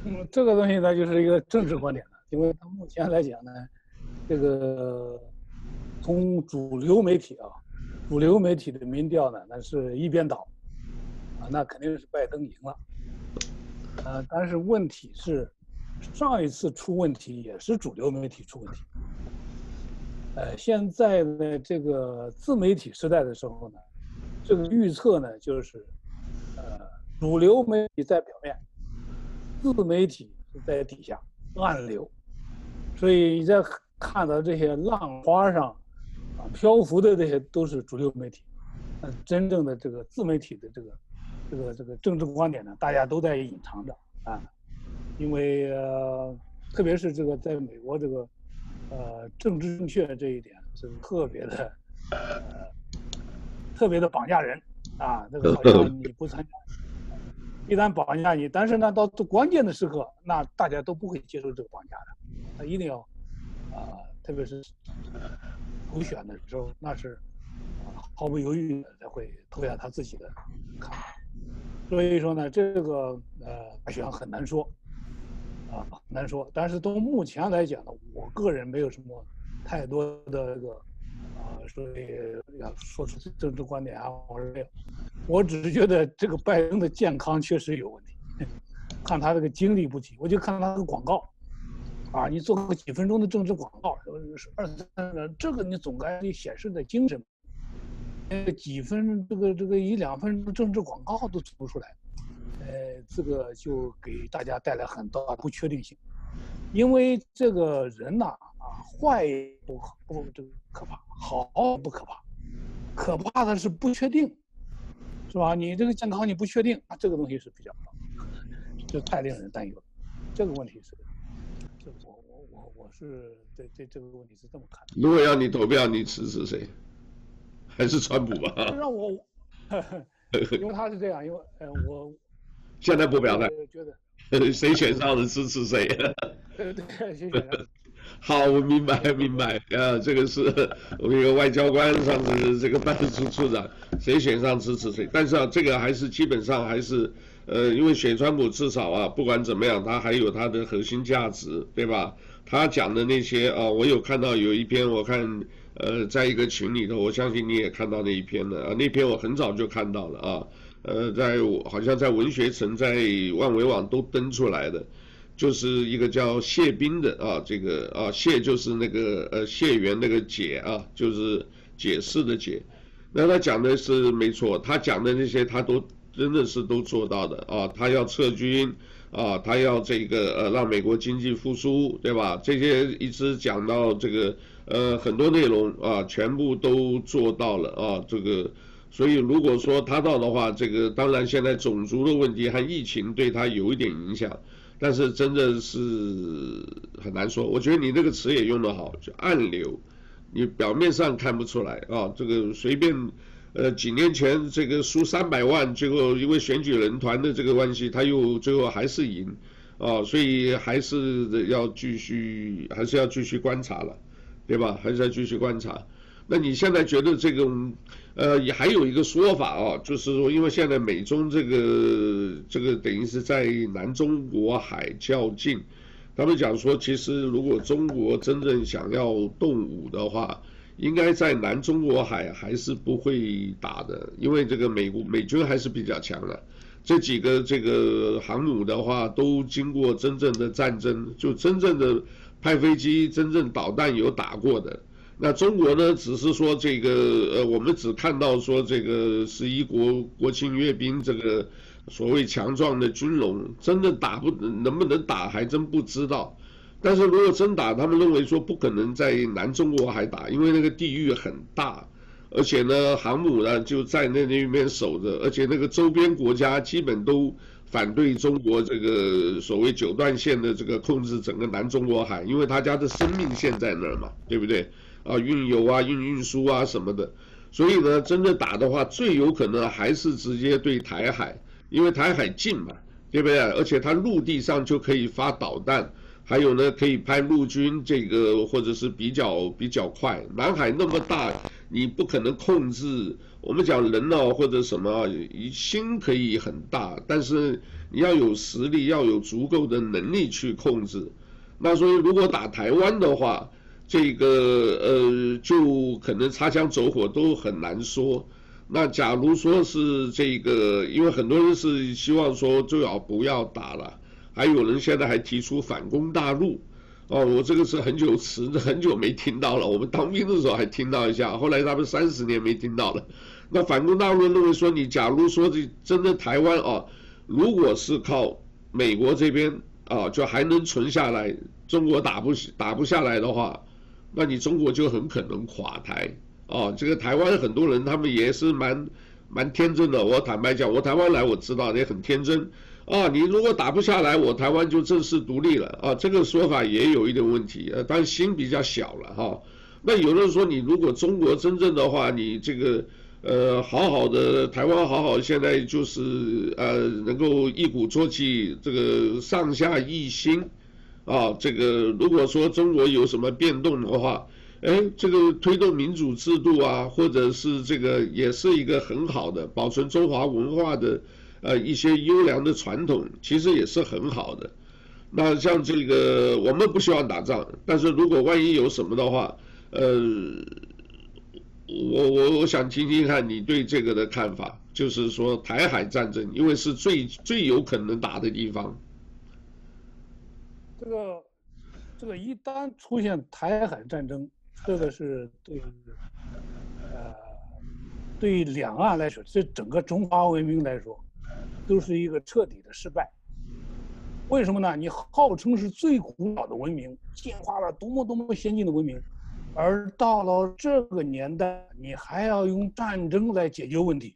嗯，这个东西呢，就是一个政治观点了，因为到目前来讲呢，这个从主流媒体啊，主流媒体的民调呢，那是一边倒，啊，那肯定是拜登赢了，呃，但是问题是，上一次出问题也是主流媒体出问题，呃，现在呢，这个自媒体时代的时候呢，这个预测呢，就是，呃，主流媒体在表面。自媒体是在底下暗流，所以你在看到这些浪花上漂浮的这些都是主流媒体，那真正的这个自媒体的这个这个这个政治观点呢，大家都在隐藏着啊，因为，特别是这个在美国这个呃政治正确这一点是特别的呃特别的绑架人啊，这个好像你不参加。一旦绑架你，但是呢，到关键的时刻，那大家都不会接受这个绑架的，他一定要，啊、特别是投选的时候，那是毫不犹豫的才会投下他自己的看法。所以说呢，这个呃大选很难说，啊很难说。但是从目前来讲呢，我个人没有什么太多的这个啊。所以要说出政治观点啊，我是没有，我只是觉得这个拜登的健康确实有问题，(laughs) 看他这个精力不济，我就看他的广告，啊，你做个几分钟的政治广告，二三这个你总该得显示的精神，呃，几分这个这个一两分钟政治广告都做不出来，呃，这个就给大家带来很大的不确定性，因为这个人呐，啊，坏不不这个可怕。好不可怕，可怕的是不确定，是吧？你这个健康你不确定啊，这个东西是比较，(laughs) 就太令人担忧了。这个问题是，是对对这个问题是这么看的。如果要你投票，你支持谁？还是川普吧？让我，(laughs) 因为他是这样，因为呃我 (laughs) 现在不表态，觉得 (laughs) 谁选上了支持谁？对对，谁选上？好，我明白明白，啊，这个是我们一个外交官上次这个办事处处长，谁选上支持谁，但是啊，这个还是基本上还是，呃，因为选川普至少啊，不管怎么样，他还有他的核心价值，对吧？他讲的那些啊，我有看到有一篇，我看，呃，在一个群里头，我相信你也看到那一篇了啊，那篇我很早就看到了啊，呃，在我好像在文学城，在万维网都登出来的。就是一个叫谢斌的啊，这个啊谢就是那个呃谢元那个解啊，就是解释的解。那他讲的是没错，他讲的那些他都真的是都做到的啊。他要撤军啊，他要这个呃让美国经济复苏，对吧？这些一直讲到这个呃很多内容啊，全部都做到了啊，这个。所以如果说他到的话，这个当然现在种族的问题和疫情对他有一点影响，但是真的是很难说。我觉得你这个词也用得好，就暗流，你表面上看不出来啊，这个随便，呃，几年前这个输三百万，结果因为选举人团的这个关系，他又最后还是赢，啊，所以还是要继续，还是要继续观察了，对吧？还是要继续观察。那你现在觉得这个，呃，也还有一个说法啊，就是说，因为现在美中这个这个等于是在南中国海较劲，他们讲说，其实如果中国真正想要动武的话，应该在南中国海还是不会打的，因为这个美国美军还是比较强的，这几个这个航母的话都经过真正的战争，就真正的派飞机、真正导弹有打过的。那中国呢，只是说这个，呃，我们只看到说这个十一国国庆阅兵这个所谓强壮的军容，真的打不能不能打还真不知道。但是如果真打，他们认为说不可能在南中国海打，因为那个地域很大，而且呢，航母呢就在那那边守着，而且那个周边国家基本都反对中国这个所谓九段线的这个控制整个南中国海，因为他家的生命线在那儿嘛，对不对？啊，运油啊，运运输啊什么的，所以呢，真的打的话，最有可能还是直接对台海，因为台海近嘛，对不对？而且它陆地上就可以发导弹，还有呢，可以派陆军，这个或者是比较比较快。南海那么大，你不可能控制。我们讲人呢，或者什么，心可以很大，但是你要有实力，要有足够的能力去控制。那所以，如果打台湾的话，这个呃，就可能擦枪走火都很难说。那假如说是这个，因为很多人是希望说最好不要打了，还有人现在还提出反攻大陆。哦，我这个是很久迟很久没听到了。我们当兵的时候还听到一下，后来他们三十年没听到了。那反攻大陆认为说，你假如说这真的台湾啊，如果是靠美国这边啊，就还能存下来，中国打不打不下来的话。那你中国就很可能垮台哦。这个台湾很多人他们也是蛮蛮天真的。我坦白讲，我台湾来我知道也很天真啊。你如果打不下来，我台湾就正式独立了啊。这个说法也有一点问题，呃，但心比较小了哈。那有人说，你如果中国真正的话，你这个呃好好的台湾好好，现在就是呃能够一鼓作气，这个上下一心。啊，这个如果说中国有什么变动的话，哎，这个推动民主制度啊，或者是这个也是一个很好的保存中华文化的呃一些优良的传统，其实也是很好的。那像这个我们不希望打仗，但是如果万一有什么的话，呃，我我我想听听看你对这个的看法，就是说台海战争，因为是最最有可能打的地方。这个，这个一旦出现台海战争，这个是对，呃，对两岸来说，对整个中华文明来说，都是一个彻底的失败。为什么呢？你号称是最古老的文明，进化了多么多么先进的文明，而到了这个年代，你还要用战争来解决问题，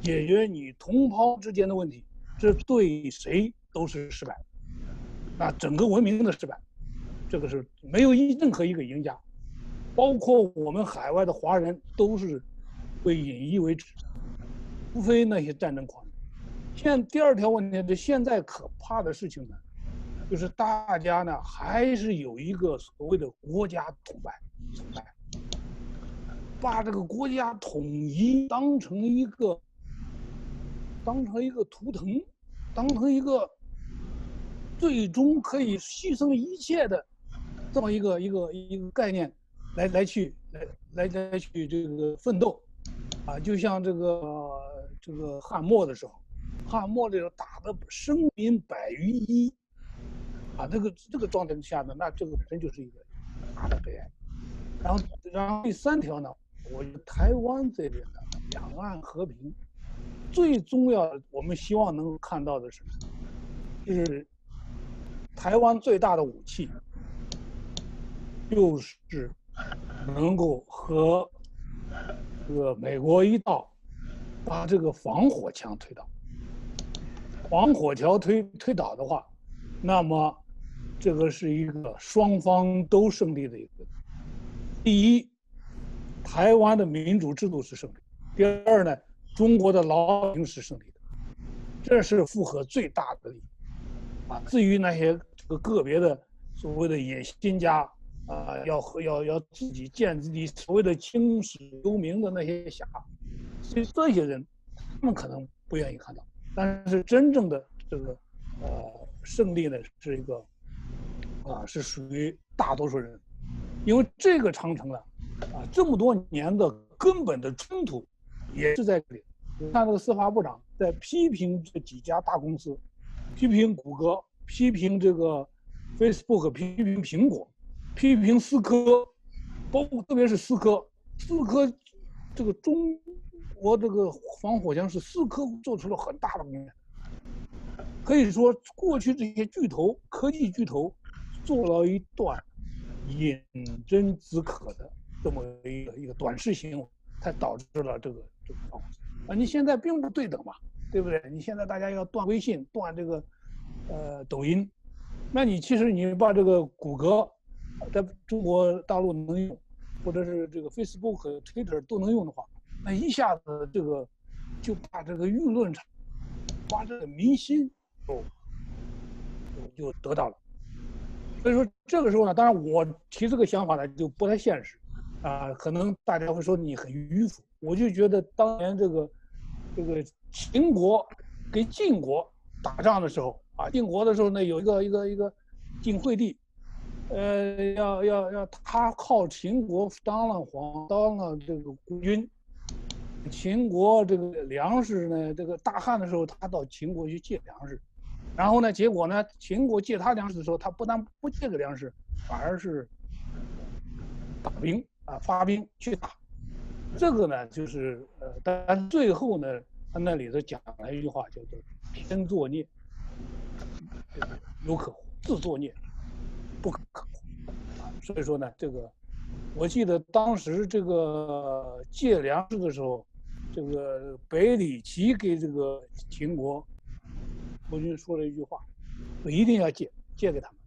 解决你同胞之间的问题，这对谁都是失败。那整个文明的失败，这个是没有一任何一个赢家，包括我们海外的华人都是被引以为耻，除非那些战争狂。现第二条问题是，现在可怕的事情呢，就是大家呢还是有一个所谓的国家崇拜，崇拜，把这个国家统一当成一个，当成一个图腾，当成一个。最终可以牺牲一切的这么一个一个一个概念，来来去来来来去这个奋斗，啊，就像这个这个汉末的时候，汉末的时候打的生民百余一，啊，这个这个状态下呢，那这个本身就是一个大的悲哀。然后然后第三条呢，我觉得台湾这边的两岸和平，最重要的我们希望能够看到的是，就是。台湾最大的武器就是能够和这个美国一道把这个防火墙推倒。防火墙推推倒的话，那么这个是一个双方都胜利的一个。第一，台湾的民主制度是胜利；第二呢，中国的老百姓是胜利的。这是符合最大的利益。啊，至于那些个个别的所谓的野心家啊，要要要自己建自己所谓的青史留名的那些侠，所以这些人，他们可能不愿意看到。但是真正的这个呃胜利呢，是一个啊，是属于大多数人，因为这个长城呢，啊这么多年的根本的冲突也是在这里。你看，这个司法部长在批评这几家大公司，批评谷歌，批评这个 Facebook，批评苹果，批评思科，包括特别是思科，思科这个中。我这个防火墙是思科做出了很大的贡献，可以说过去这些巨头科技巨头做了一段饮鸩止渴的这么一个一个短视行为，才导致了这个这个防火墙啊！你现在并不对等嘛，对不对？你现在大家要断微信、断这个呃抖音，那你其实你把这个谷歌在中国大陆能用，或者是这个 Facebook Twitter 都能用的话。那一下子，这个就把这个舆论场，把这个民心都就得到了。所以说这个时候呢，当然我提这个想法呢就不太现实，啊，可能大家会说你很迂腐。我就觉得当年这个这个秦国跟晋国打仗的时候啊，晋国的时候呢有一个一个一个晋惠帝，呃，要要要他靠秦国当了皇，当了这个国君。秦国这个粮食呢，这个大旱的时候，他到秦国去借粮食，然后呢，结果呢，秦国借他粮食的时候，他不但不借个粮食，反而是打兵啊，发兵去打。这个呢，就是呃，但最后呢，他那里头讲了一句话，叫做“天作孽，犹可；自作孽，不可乎”。所以说呢，这个我记得当时这个借粮食的时候。这个北里奇给这个秦国国君说了一句话，说一定要借借给他们，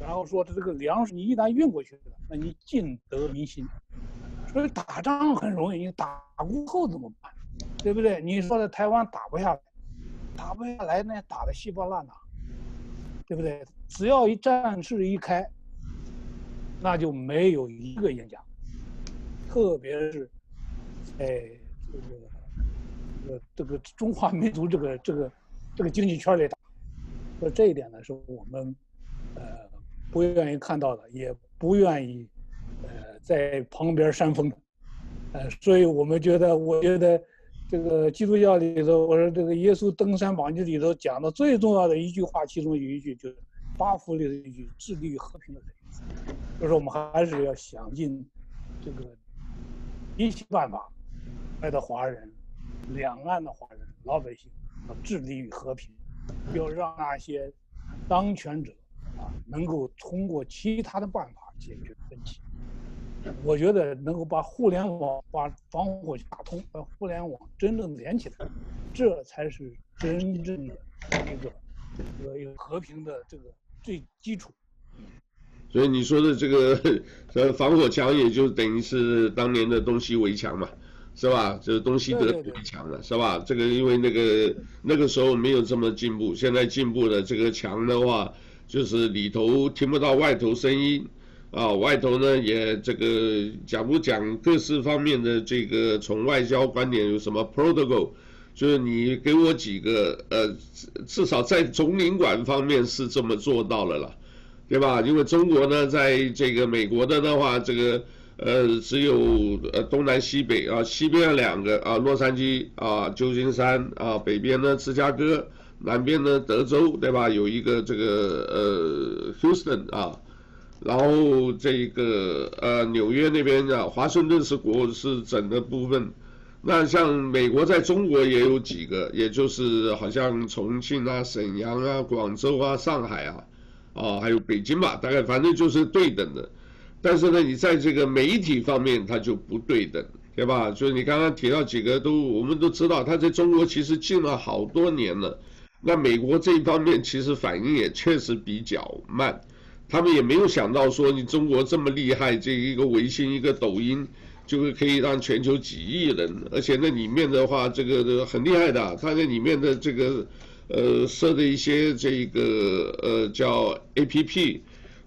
然后说这个粮食你一旦运过去了，那你尽得民心。所以打仗很容易，你打过后怎么办？对不对？你说在台湾打不下来，打不下来那打得稀巴烂呐，对不对？只要一战事一开，那就没有一个赢家，特别是哎。这个，呃，这个中华民族这个这个这个经济圈里打，所以这一点呢，是我们呃不愿意看到的，也不愿意呃在旁边煽风，呃，所以我们觉得，我觉得这个基督教里头，我说这个耶稣登山宝训里头讲的最重要的一句话，其中有一句就是八福里的一句“致力于和平”的人，就是我们还是要想尽这个一切办法。爱的华人，两岸的华人，老百姓要致力于和平，要让那些当权者啊能够通过其他的办法解决分歧。我觉得能够把互联网把防火墙打通，把互联网真正连起来，这才是真正的一个一个一个和平的这个最基础。所以你说的这个 (laughs) 呃防火墙，也就等于是当年的东西围墙嘛。是吧？就是东西德围墙了，是吧？这个因为那个那个时候没有这么进步，现在进步了。这个墙的话，就是里头听不到外头声音，啊，外头呢也这个讲不讲各式方面的这个从外交观点有什么 protocol，就是你给我几个呃，至少在总领馆方面是这么做到了啦，对吧？因为中国呢，在这个美国的的话，这个。呃，只有呃东南西北啊，西边两个啊，洛杉矶啊，旧金山啊，北边呢芝加哥，南边呢德州，对吧？有一个这个呃，Houston 啊，然后这个呃纽约那边啊，华盛顿是国是整个部分。那像美国在中国也有几个，也就是好像重庆啊、沈阳啊、广州啊、上海啊，啊，还有北京吧，大概反正就是对等的。但是呢，你在这个媒体方面，它就不对等，对吧？就是你刚刚提到几个都，我们都知道，它在中国其实禁了好多年了。那美国这一方面其实反应也确实比较慢，他们也没有想到说你中国这么厉害，这一个微信、一个抖音，就是可以让全球几亿人，而且那里面的话，这个很厉害的，它那里面的这个呃设的一些这个呃叫 APP。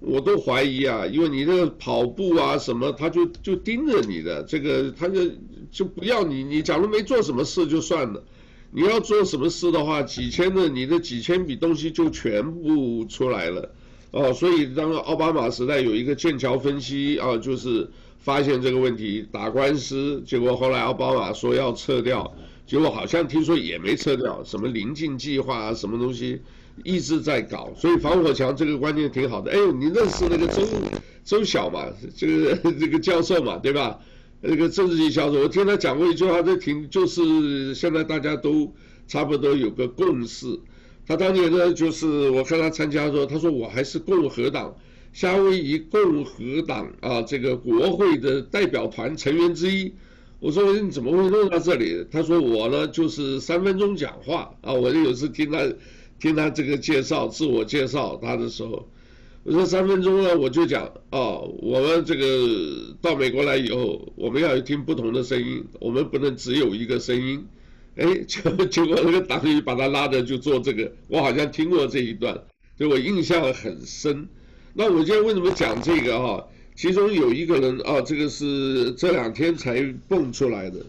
我都怀疑啊，因为你这个跑步啊什么，他就就盯着你的这个，他就就不要你。你假如没做什么事就算了，你要做什么事的话，几千的你的几千笔东西就全部出来了哦。所以当奥巴马时代有一个剑桥分析啊，就是发现这个问题，打官司，结果后来奥巴马说要撤掉，结果好像听说也没撤掉，什么临近计划啊，什么东西。一直在搞，所以防火墙这个观念挺好的。哎，你认识那个周周晓嘛？这个这个教授嘛，对吧？那个政治系教授，我听他讲过一句话，这挺就是现在大家都差不多有个共识。他当年呢，就是我看他参加的时候，他说我还是共和党夏威夷共和党啊这个国会的代表团成员之一。我说你怎么会弄到这里？他说我呢就是三分钟讲话啊，我就有次听他。听他这个介绍，自我介绍他的时候，我说三分钟呢，我就讲哦，我们这个到美国来以后，我们要听不同的声音，我们不能只有一个声音。哎，结结果那个党羽把他拉着就做这个，我好像听过这一段，所以我印象很深。那我今天为什么讲这个啊？其中有一个人啊，这个是这两天才蹦出来的，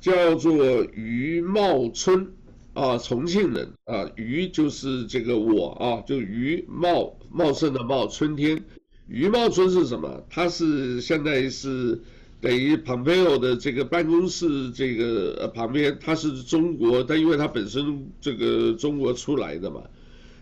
叫做余茂春。啊，重庆人啊，余就是这个我啊，就余茂茂盛的茂，春天，余茂春是什么？他是现在是等于 Pompeo 的这个办公室这个旁边，他是中国，但因为他本身这个中国出来的嘛，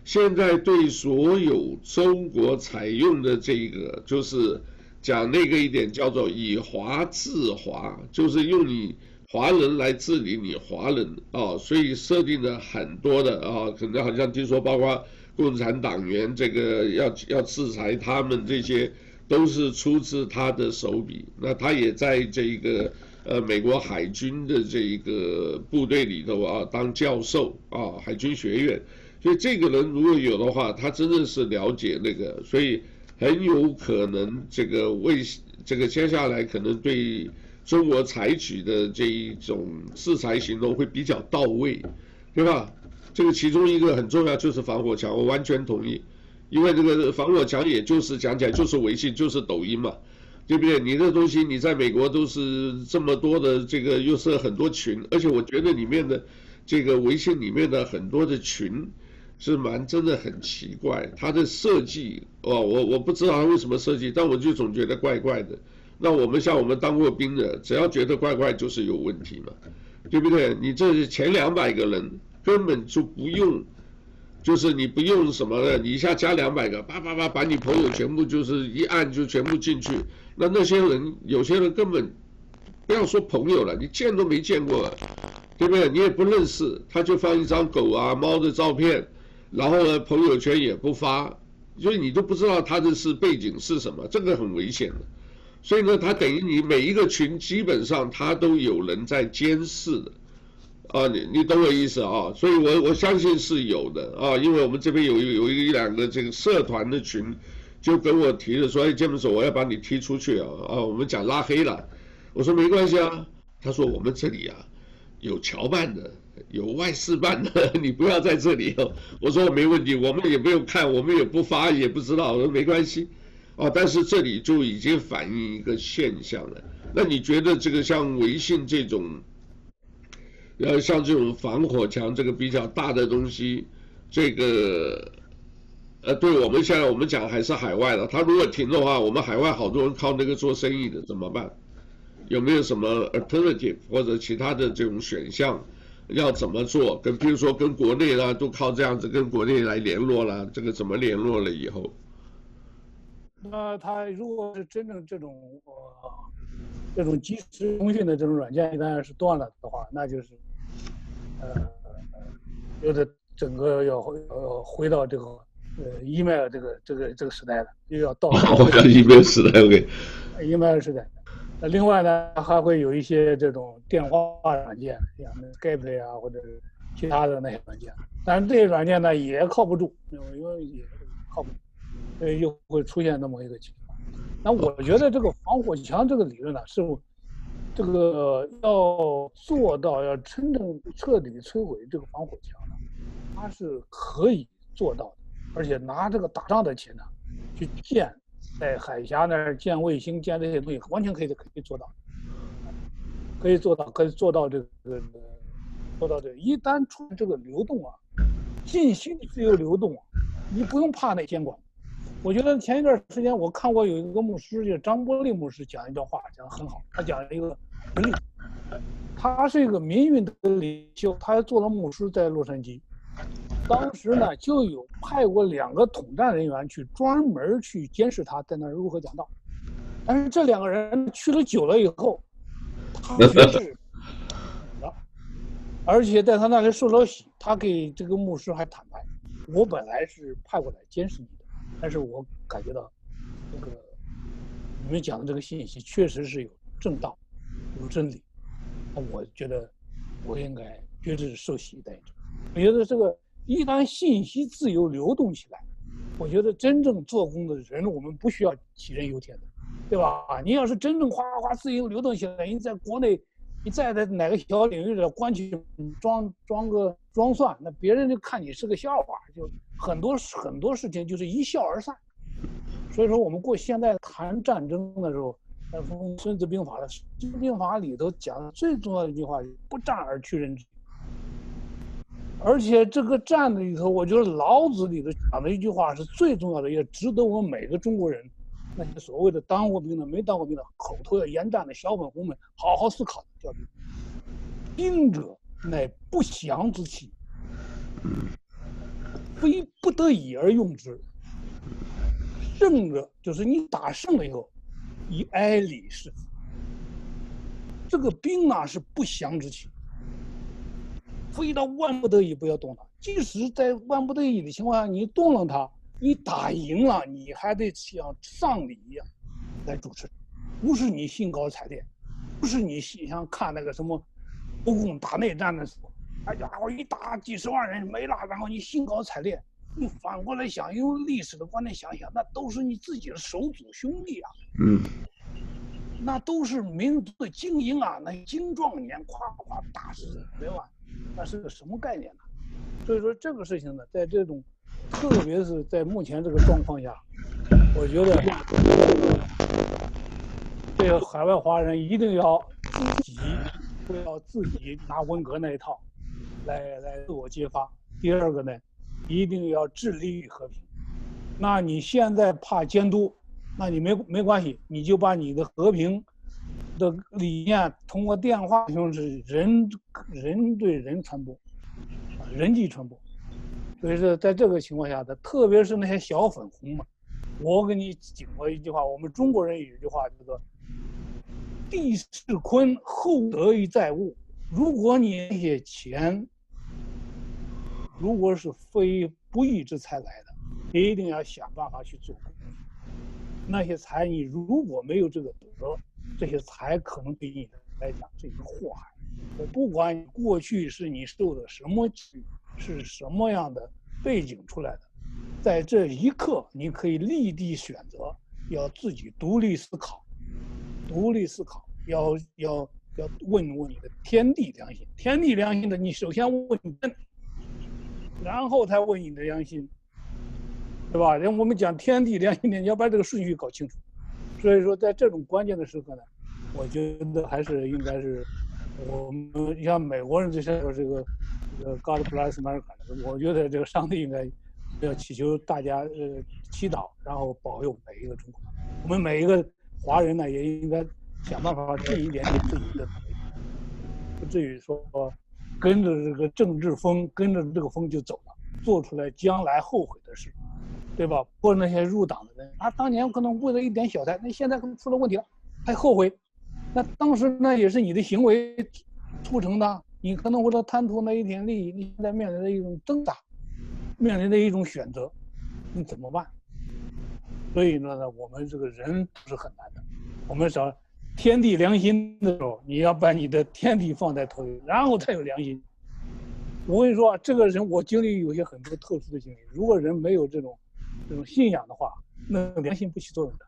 现在对所有中国采用的这个就是讲那个一点叫做以华治华，就是用你。华人来治理你华人啊，所以设定了很多的啊，可能好像听说，包括共产党员这个要要制裁他们，这些都是出自他的手笔。那他也在这个呃美国海军的这一个部队里头啊当教授啊，海军学院。所以这个人如果有的话，他真的是了解那个，所以很有可能这个为这个接下来可能对。中国采取的这一种制裁行动会比较到位，对吧？这个其中一个很重要就是防火墙，我完全同意。因为这个防火墙也就是讲起来就是微信，就是抖音嘛，对不对？你这东西你在美国都是这么多的这个又设很多群，而且我觉得里面的这个微信里面的很多的群是蛮真的很奇怪，它的设计哦，我我不知道它为什么设计，但我就总觉得怪怪的。那我们像我们当过兵的，只要觉得怪怪，就是有问题嘛，对不对？你这前两百个人根本就不用，就是你不用什么的，你一下加两百个，叭叭叭，把你朋友全部就是一按就全部进去。那那些人有些人根本不要说朋友了，你见都没见过，对不对？你也不认识，他就放一张狗啊猫的照片，然后呢朋友圈也不发，所以你都不知道他的是背景是什么，这个很危险的。所以呢，他等于你每一个群基本上他都有人在监视的，啊，你你懂我意思啊？所以我我相信是有的。啊，因为我们这边有有一两个这个社团的群，就跟我提了说，哎，这么说我要把你踢出去啊。啊，我们讲拉黑了，我说没关系啊，他说我们这里啊有侨办的，有外事办的，(laughs) 你不要在这里哦。我说没问题，我们也没有看，我们也不发，也不知道，我说没关系。哦，但是这里就已经反映一个现象了。那你觉得这个像微信这种，呃，像这种防火墙这个比较大的东西，这个，呃，对我们现在我们讲还是海外的，他如果停的话，我们海外好多人靠那个做生意的怎么办？有没有什么 alternative 或者其他的这种选项？要怎么做？跟比如说跟国内啦，都靠这样子跟国内来联络了，这个怎么联络了以后？那他如果是真正这种呃这种即时通讯的这种软件一旦是断了的话，那就是呃有的整个要要回到这个呃，email 这个这个这个时代了，又要到。(laughs) email 时代，OK。email 时代。另外呢，还会有一些这种电话软件，像 Skype 啊，或者是其他的那些软件。但是这些软件呢，也靠不住，因为也靠不住，所以又会出现那么一个情况。那我觉得这个防火墙这个理论呢，是这个要做到要真正彻底摧毁这个防火墙呢，它是可以做到的。而且拿这个打仗的钱呢，去建在海峡那儿建卫星、建这些东西，完全可以可以做到，可以做到，可以做到这个做到这个。一旦出现这个流动啊，信息自由流动啊，你不用怕那监管。我觉得前一段时间我看过有一个牧师，就张伯利牧师讲一段话，讲得很好。他讲了一个实例，他是一个民运的领袖，他还做了牧师，在洛杉矶。当时呢，就有派过两个统战人员去专门去监视他在那儿如何讲道，但是这两个人去了久了以后，他 (laughs) 觉得，而且在他那里受了洗，他给这个牧师还坦白，我本来是派过来监视你的，但是我感觉到，这个你们讲的这个信息确实是有正道，有真理，那我觉得我应该绝对是受洗的。我觉得这个。一旦信息自由流动起来，我觉得真正做工的人，我们不需要杞人忧天的，对吧？你要是真正哗哗自由流动起来，你在国内，你再在哪个小领域里关起装装个装蒜，那别人就看你是个笑话，就很多很多事情就是一笑而散。所以说，我们过现在谈战争的时候，从《孙子兵法》的《孙子兵法》里头讲的最重要的一句话是“不战而屈人之”。而且这个战里头，我觉得老子里头讲的一句话是最重要的，也值得我们每个中国人，那些所谓的当过兵的、没当过兵的、口头要言战的小粉红们，好好思考。叫“兵者，乃不祥之器，非不得已而用之；胜者，就是你打胜了以后，以哀礼事。这个兵啊，是不祥之器。”非到万不得已不要动它。即使在万不得已的情况下，你动了它，你打赢了，你还得像丧礼一样来主持，不是你兴高采烈，不是你像看那个什么，国共打内战的时候，哎家伙一打几十万人没了，然后你兴高采烈。你反过来想，用历史的观点想想，那都是你自己的手足兄弟啊，嗯，那都是民族的精英啊，那精壮年，夸夸打死对吧？那是个什么概念呢？所以说这个事情呢，在这种，特别是在目前这个状况下，我觉得，这个海外华人一定要自己不要自己拿文革那一套来来自我揭发。第二个呢，一定要致力于和平。那你现在怕监督，那你没没关系，你就把你的和平。的理念通过电话就是人人对人传播，人际传播。所以说，在这个情况下的，特别是那些小粉红嘛，我给你讲过一句话，我们中国人有一句话叫做“地势坤，厚德于载物”。如果你那些钱，如果是非不义之财来的，你一定要想办法去做。那些财，你如果没有这个德。这些才可能对你来讲是一个祸害。我不管过去是你受的什么气，是什么样的背景出来的，在这一刻，你可以立地选择，要自己独立思考，独立思考，要要要问问你的天地良心。天地良心的，你首先问你，然后才问你的良心，对吧？人我们讲天地良心的，你要把这个顺序搞清楚。所以说，在这种关键的时刻呢，我觉得还是应该是我们像美国人这些说这个这个 God bless America，我觉得这个上帝应该要祈求大家呃祈祷，然后保佑每一个中国。我们每一个华人呢，也应该想办法尽一点点自己的，不至于说跟着这个政治风，跟着这个风就走了，做出来将来后悔的事。对吧？或者那些入党的人，他当年可能为了一点小财，那现在可能出了问题了，还后悔。那当时那也是你的行为促成的，你可能为了贪图那一点利益，你现在面临的一种挣扎，面临的一种选择。你怎么办？所以呢，我们这个人是很难的。我们找天地良心的时候，你要把你的天地放在头里，然后才有良心。我跟你说，这个人我经历有些很多特殊的经历。如果人没有这种这种信仰的话，那良心不起作用的。